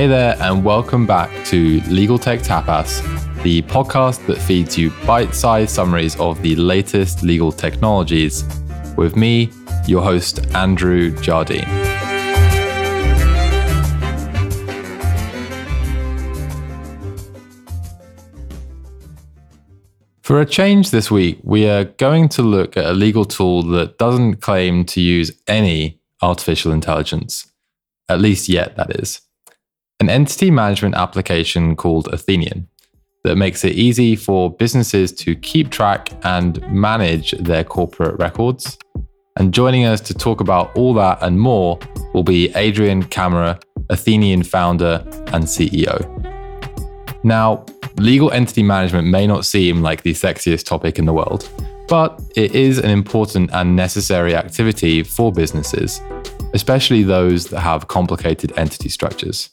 Hey there, and welcome back to Legal Tech Tapas, the podcast that feeds you bite sized summaries of the latest legal technologies, with me, your host, Andrew Jardine. For a change this week, we are going to look at a legal tool that doesn't claim to use any artificial intelligence, at least yet, that is an entity management application called Athennian that makes it easy for businesses to keep track and manage their corporate records. And joining us to talk about all that and more will be Adrian Camara, Athennian founder and CEO. Now, legal entity management may not seem like the sexiest topic in the world, but it is an important and necessary activity for businesses, especially those that have complicated entity structures.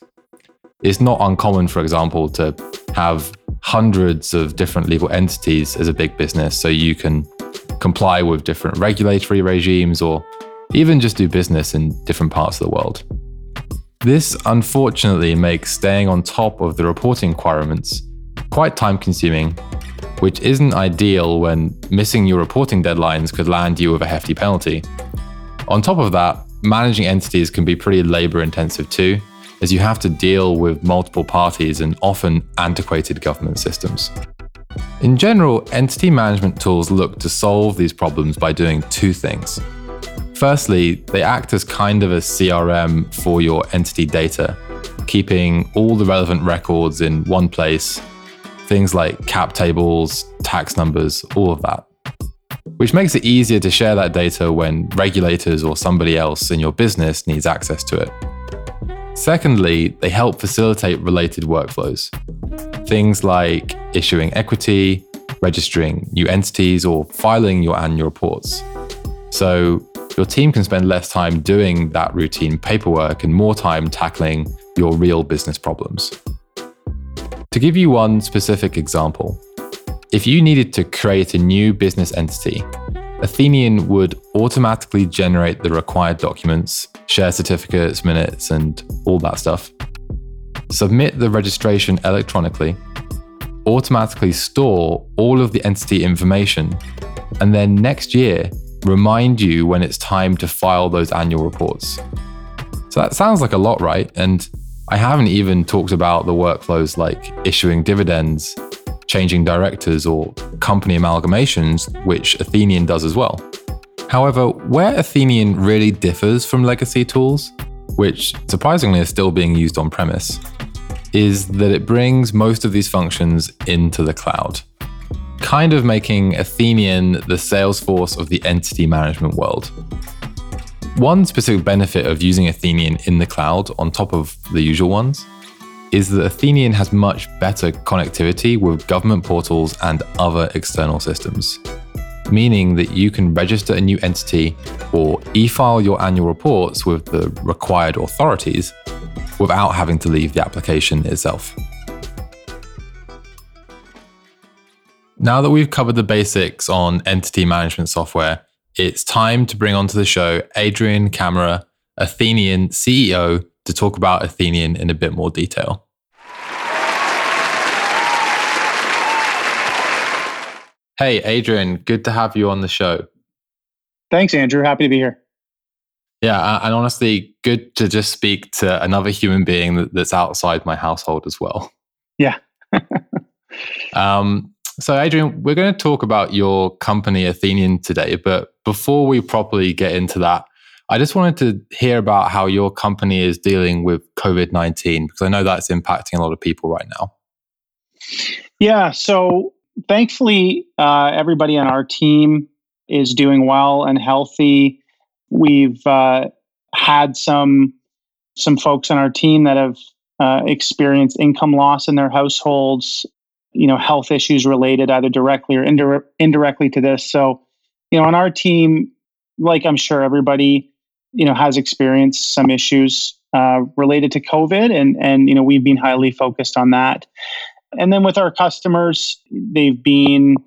It's not uncommon, for example, to have hundreds of different legal entities as a big business so you can comply with different regulatory regimes or even just do business in different parts of the world. This unfortunately makes staying on top of the reporting requirements quite time consuming, which isn't ideal when missing your reporting deadlines could land you with a hefty penalty. On top of that, managing entities can be pretty labor intensive too, as you have to deal with multiple parties and often antiquated government systems. In general, entity management tools look to solve these problems by doing two things. Firstly, they act as kind of a CRM for your entity data, keeping all the relevant records in one place, things like cap tables, tax numbers, all of that. Which makes it easier to share that data when regulators or somebody else in your business needs access to it. Secondly, they help facilitate related workflows. Things like issuing equity, registering new entities, or filing your annual reports. So your team can spend less time doing that routine paperwork and more time tackling your real business problems. To give you one specific example, if you needed to create a new business entity, Athennian would automatically generate the required documents, share certificates, minutes, and all that stuff. Submit the registration electronically, automatically store all of the entity information, and then next year remind you when it's time to file those annual reports. So that sounds like a lot, right? And I haven't even talked about the workflows like issuing dividends changing directors, or company amalgamations, which Athennian does as well. However, where Athennian really differs from legacy tools, which surprisingly are still being used on premise, is that it brings most of these functions into the cloud, kind of making Athennian the Salesforce of the entity management world. One specific benefit of using Athennian in the cloud on top of the usual ones is that Athennian has much better connectivity with government portals and other external systems, meaning that you can register a new entity or e file your annual reports with the required authorities without having to leave the application itself. Now that we've covered the basics on entity management software, it's time to bring onto the show Adrian Camara, Athennian CEO to talk about Athennian in a bit more detail. Hey, Adrian, good to have you on the show. Thanks, Andrew. Happy to be here. Yeah, and honestly, good to just speak to another human being that's outside my household as well. Yeah. um, so, Adrian, we're going to talk about your company, Athennian, today. But before we properly get into that, I just wanted to hear about how your company is dealing with COVID 19, because I know that's impacting a lot of people right now. Yeah. So, thankfully, uh, everybody on our team is doing well and healthy. We've uh, had some some folks on our team that have uh, experienced income loss in their households, you know, health issues related either directly or indir- indirectly to this. So, you know, on our team, like I'm sure everybody, you know, has experienced some issues uh, related to COVID, and and you know we've been highly focused on that. And then with our customers, they've been,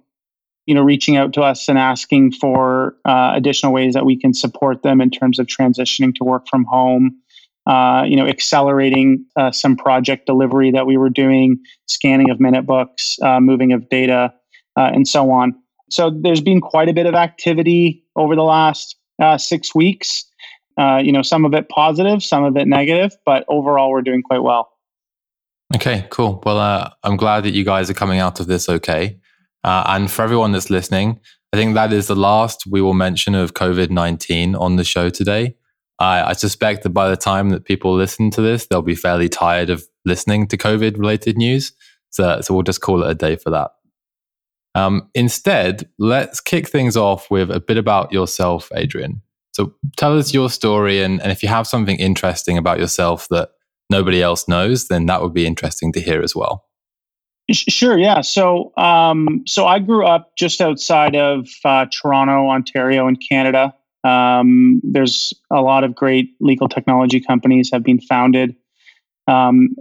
you know, reaching out to us and asking for uh, additional ways that we can support them in terms of transitioning to work from home. uh, you know, accelerating uh, some project delivery that we were doing, scanning of minute books, uh, moving of data, uh, and so on. So there's been quite a bit of activity over the last six weeks. Uh, you know, some of it positive, some of it negative, but overall we're doing quite well. Okay, cool. Well, uh, I'm glad that you guys are coming out of this okay. Uh, and for everyone that's listening, I think that is the last we will mention of COVID 19 on the show today. I, I suspect that by the time that people listen to this, they'll be fairly tired of listening to COVID related news. So, so we'll just call it a day for that. Um, instead, let's kick things off with a bit about yourself, Adrian. So tell us your story, and, and if you have something interesting about yourself that nobody else knows, then that would be interesting to hear as well. Sure. Yeah. So, um, so I grew up just outside of uh, Toronto, Ontario, in Canada. Um, there's a lot of great legal technology companies have been founded um,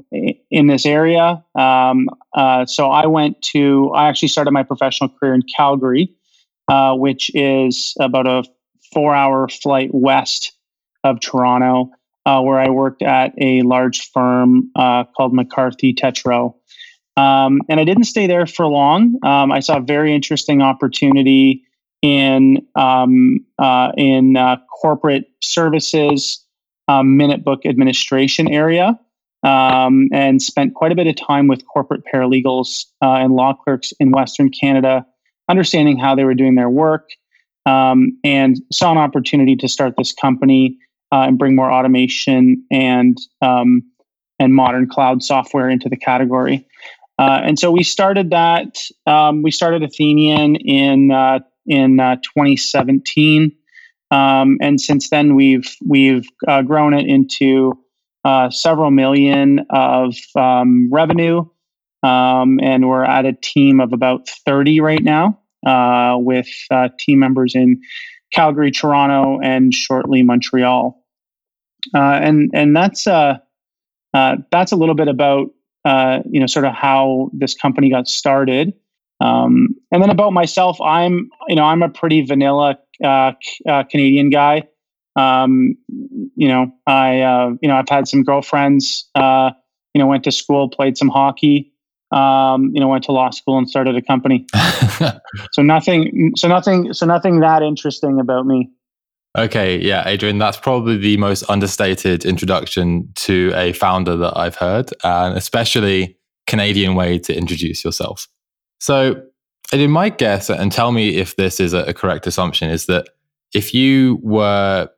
in this area. Um, uh, so I went to, I actually started my professional career in Calgary, uh, which is about a four hour flight west of Toronto, uh, where I worked at a large firm uh, called McCarthy Tétrault. Um, and I didn't stay there for long. Um, I saw a very interesting opportunity in um, uh, in uh, corporate services, um, minute book administration area, um, and spent quite a bit of time with corporate paralegals uh, and law clerks in Western Canada, understanding how they were doing their work, um, and saw an opportunity to start this company uh, and bring more automation and um, and modern cloud software into the category. Uh, and so we started that. Um, we started Athennian in uh, in uh, 2017, um, and since then we've we've uh, grown it into uh, several million of um, revenue, um, and we're at a team of about 30 right now, uh, with uh, team members in Calgary, Toronto, and shortly Montreal. Uh, and and that's that's a little bit about you know sort of how this company got started. Um, and then about myself, I'm you know I'm a pretty vanilla uh, uh, Canadian guy. Um, you know I uh, you know I've had some girlfriends. Uh, you know went to school, played some hockey. Um, you know went to law school and started a company. so nothing. So nothing. So nothing that interesting about me. Okay, yeah, Adrian, that's probably the most understated introduction to a founder that I've heard, and especially Canadian way to introduce yourself. So, in my guess, and tell me if this is a, correct assumption, is that if you were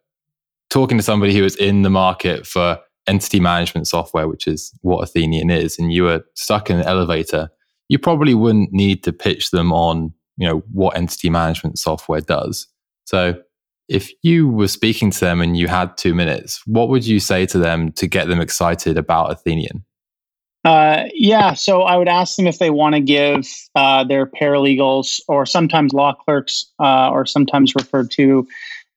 talking to somebody who was in the market for entity management software, which is what Athennian is, and you were stuck in an elevator, you probably wouldn't need to pitch them on, you know, what entity management software does. So if you were speaking to them and you had two minutes, what would you say to them to get them excited about Athennian? Uh, yeah, so I would ask them if they want to give uh, their paralegals or sometimes law clerks uh, or sometimes referred to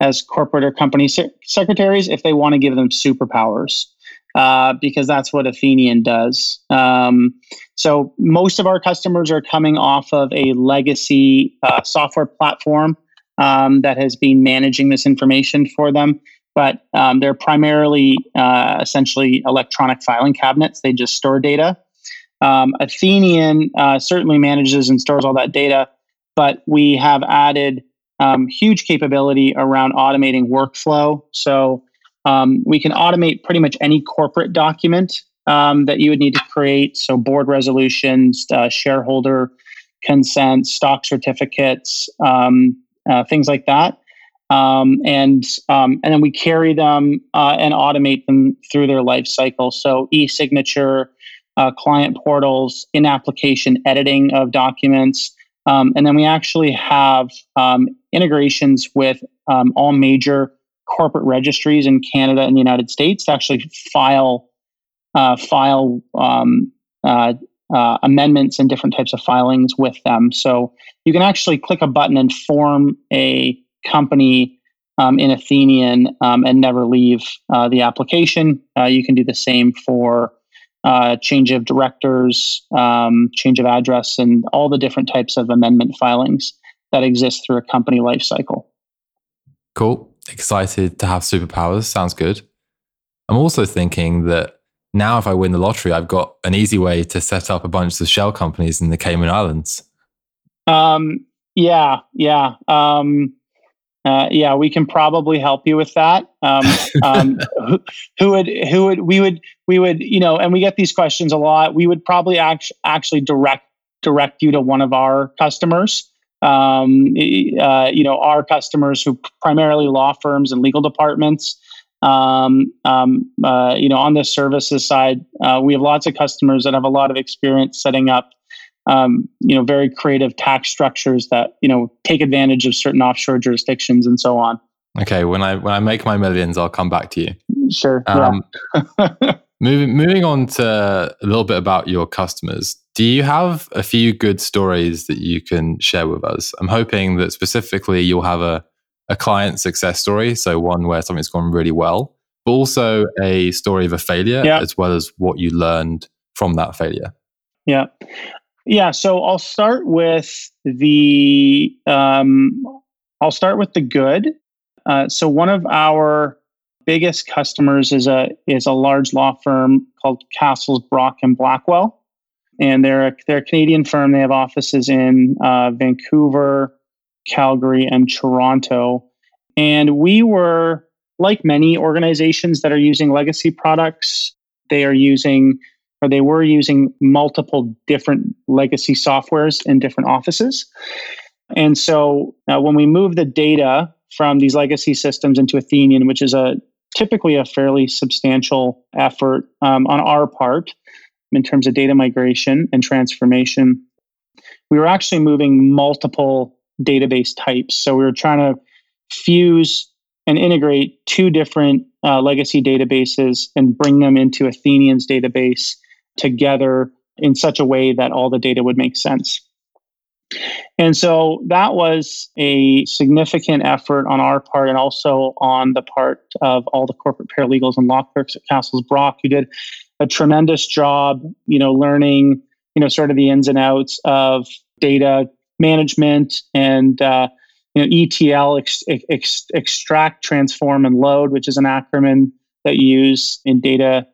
as corporate or company se- secretaries if they want to give them superpowers uh, because that's what Athennian does. Um, so most of our customers are coming off of a legacy uh, software platform um, that has been managing this information for them but um, they're primarily uh, essentially electronic filing cabinets. They just store data. Um, Athennian uh, certainly manages and stores all that data, but we have added um, huge capability around automating workflow. So um, we can automate pretty much any corporate document um, that you would need to create. So board resolutions, uh, shareholder consent, stock certificates, um, uh, things like that um, and um, and then we carry them uh, and automate them through their life cycle. So e-signature, uh, client portals, in-application editing of documents, um, and then we actually have integrations with all major corporate registries in Canada and the United States to actually file uh, file um, uh, uh, amendments and different types of filings with them. So you can actually click a button and form a company um, in Athennian um, and never leave uh, the application. Uh, you can do the same for uh, change of directors, um, change of address, and all the different types of amendment filings that exist through a company lifecycle. Cool. Excited to have superpowers. Sounds good. I'm also thinking that now if I win the lottery, I've got an easy way to set up a bunch of shell companies in the Cayman Islands. Um, yeah, yeah. Um, uh, yeah, we can probably help you with that. Um, um, who, who, would, who would, we would, we would, you know, and we get these questions a lot. We would probably act, actually direct direct you to one of our customers. Um, uh, you know, our customers who primarily law firms and legal departments. Um, um, uh, you know, on the services side, uh, we have lots of customers that have a lot of experience setting up, um, you know, very creative tax structures that you know take advantage of certain offshore jurisdictions and so on. Okay, when I when I make my millions, I'll come back to you. Sure. yeah. Moving moving on to a little bit about your customers. Do you have a few good stories that you can share with us? I'm hoping that specifically you'll have a a client success story, so one where something's gone really well, but also a story of a failure yeah. as well as what you learned from that failure. Yeah. Yeah. So I'll start with the um, I'll start with the good. Uh, so one of our biggest customers is a is a large law firm called Cassels Brock and Blackwell, and they're a, they're a Canadian firm. They have offices in uh, Vancouver, Calgary, and Toronto. And we were, like many organizations that are using legacy products, they are using or they were using multiple different legacy softwares in different offices. And so uh, when we move the data from these legacy systems into Athennian, which is a typically a fairly substantial effort um, on our part in terms of data migration and transformation, we were actually moving multiple database types. So we were trying to fuse and integrate two different uh, legacy databases and bring them into Athennian's database together in such a way that all the data would make sense. And so that was a significant effort on our part and also on the part of all the corporate paralegals and law clerks at Cassels Brock who did a tremendous job, you know, learning, you know, sort of the ins and outs of data management and uh, you know ETL ex, ex, extract, transform, and load, which is an acronym that you use in data,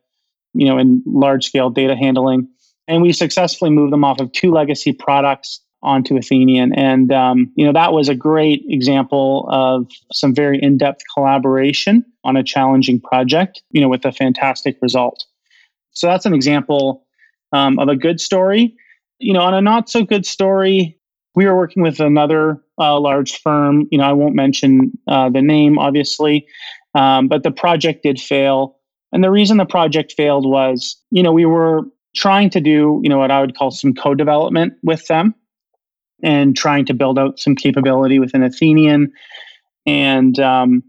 you know, in large scale data handling. And we successfully moved them off of two legacy products onto Athennian, and um, you know that was a great example of some very in depth collaboration on a challenging project. You know, with a fantastic result. So that's an example um, of a good story. You know, on a not so good story, we were working with another uh, large firm. You know, I won't mention uh, the name, obviously, um, but the project did fail. And the reason the project failed was, you know, we were trying to do, you know, what I would call some co development with them and trying to build out some capability within Athennian. And, um,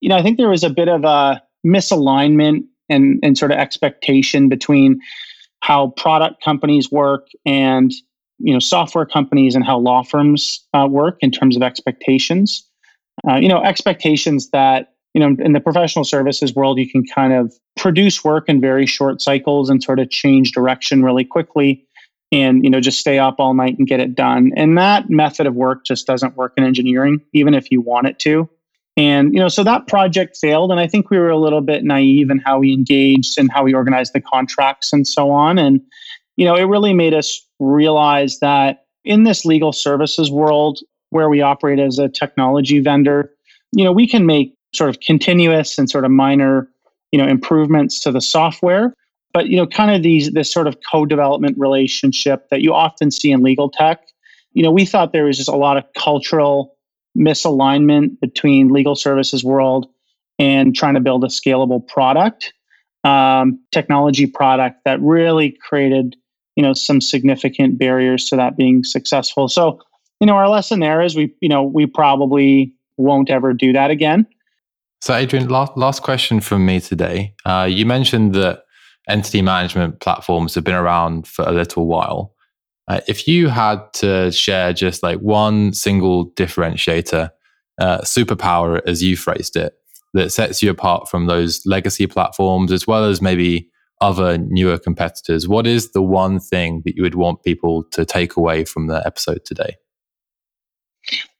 you know, I think there was a bit of a misalignment and, and sort of expectation between how product companies work and you know software companies and how law firms uh, work in terms of expectations uh, you know expectations that you know in the professional services world you can kind of produce work in very short cycles and sort of change direction really quickly and you know just stay up all night and get it done. And that method of work just doesn't work in engineering even if you want it to. And you know so that project failed and i think we were a little bit naive in how we engaged and how we organized the contracts and so on. And you know, it really made us realize that in this legal services world where we operate as a technology vendor, you know, we can make sort of continuous and sort of minor, you know, improvements to the software. But, you know, kind of these this sort of co-development relationship that you often see in legal tech, you know, we thought there was just a lot of cultural misalignment between legal services world and trying to build a scalable product, um, technology product that really created you know some significant barriers to that being successful. So you know our lesson there is we you know we probably won't ever do that again. So adrian last, last question from me today. Uh, you mentioned that entity management platforms have been around for a little while uh, if you had to share just like one single differentiator uh, superpower as you phrased it that sets you apart from those legacy platforms as well as maybe other newer competitors, what is the one thing that you would want people to take away from the episode today?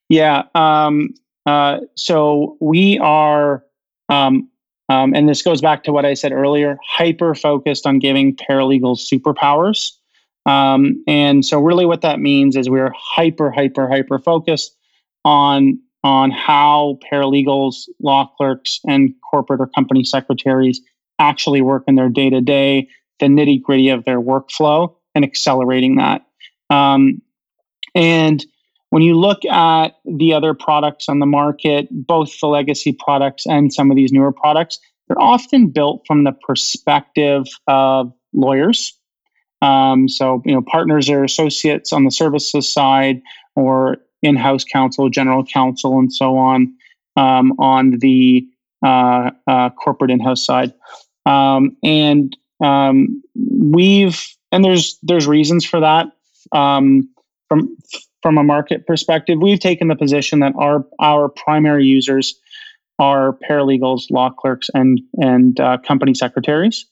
Yeah. Um, uh, so we are um, um, and this goes back to what I said earlier, hyper focused on giving paralegals superpowers. Um, and so, really, what that means is we're hyper, hyper, hyper focused on on how paralegals, law clerks, and corporate or company secretaries actually work in their day to day, the nitty gritty of their workflow, and accelerating that. Um, and when you look at the other products on the market, both the legacy products and some of these newer products, they're often built from the perspective of lawyers. Um, so, you know, partners or associates on the services side, or in-house counsel, general counsel, and so on um, on the uh, uh, corporate in-house side. Um, and um, we've and there's there's reasons for that. Um, from from a market perspective, we've taken the position that our our primary users are paralegals, law clerks, and and uh, company secretaries.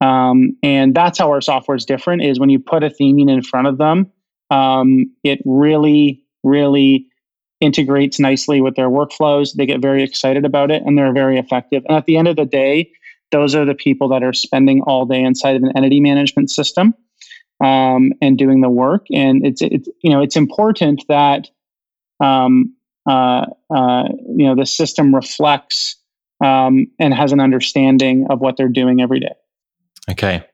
Um, and that's how our software is different. Is when you put Athennian in front of them, um, it really really integrates nicely with their workflows. They get very excited about it, and they're very effective. And at the end of the day, those are the people that are spending all day inside of an entity management system um, and doing the work. And it's it's you know it's important that um, uh, uh, you know the system reflects um, and has an understanding of what they're doing every day. Okay.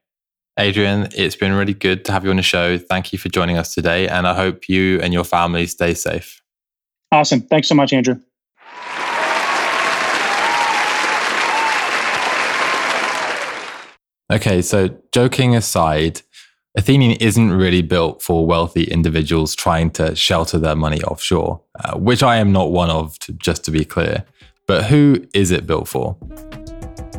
Adrian, it's been really good to have you on the show. Thank you for joining us today, and I hope you and your family stay safe. Awesome. Thanks so much, Andrew. Okay, so joking aside, Athennian isn't really built for wealthy individuals trying to shelter their money offshore, uh, which I am not one of, to, just to be clear. But who is it built for?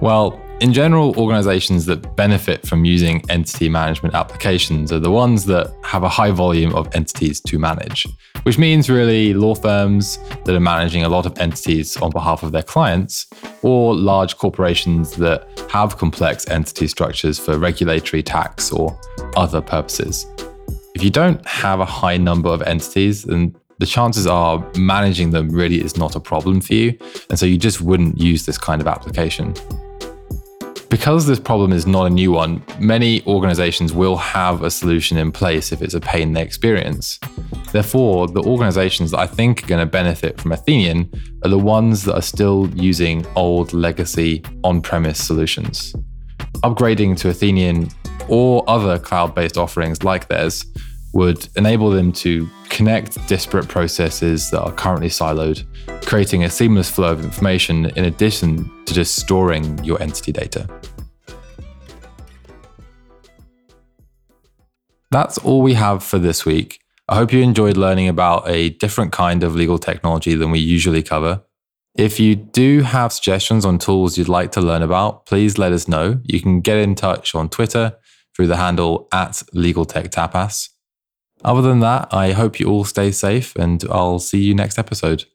Well, in general, organizations that benefit from using entity management applications are the ones that have a high volume of entities to manage, which means really law firms that are managing a lot of entities on behalf of their clients, or large corporations that have complex entity structures for regulatory tax or other purposes. If you don't have a high number of entities, then the chances are managing them really is not a problem for you. And so you just wouldn't use this kind of application. Because this problem is not a new one, many organizations will have a solution in place if it's a pain they experience. Therefore, the organizations that I think are going to benefit from Athennian are the ones that are still using old legacy on premise solutions. Upgrading to Athennian or other cloud based offerings like theirs would enable them to connect disparate processes that are currently siloed, creating a seamless flow of information in addition to just storing your entity data. That's all we have for this week. I hope you enjoyed learning about a different kind of legal technology than we usually cover. If you do have suggestions on tools you'd like to learn about, please let us know. You can get in touch on Twitter through the handle at LegalTechTapas. Other than that, I hope you all stay safe and I'll see you next episode.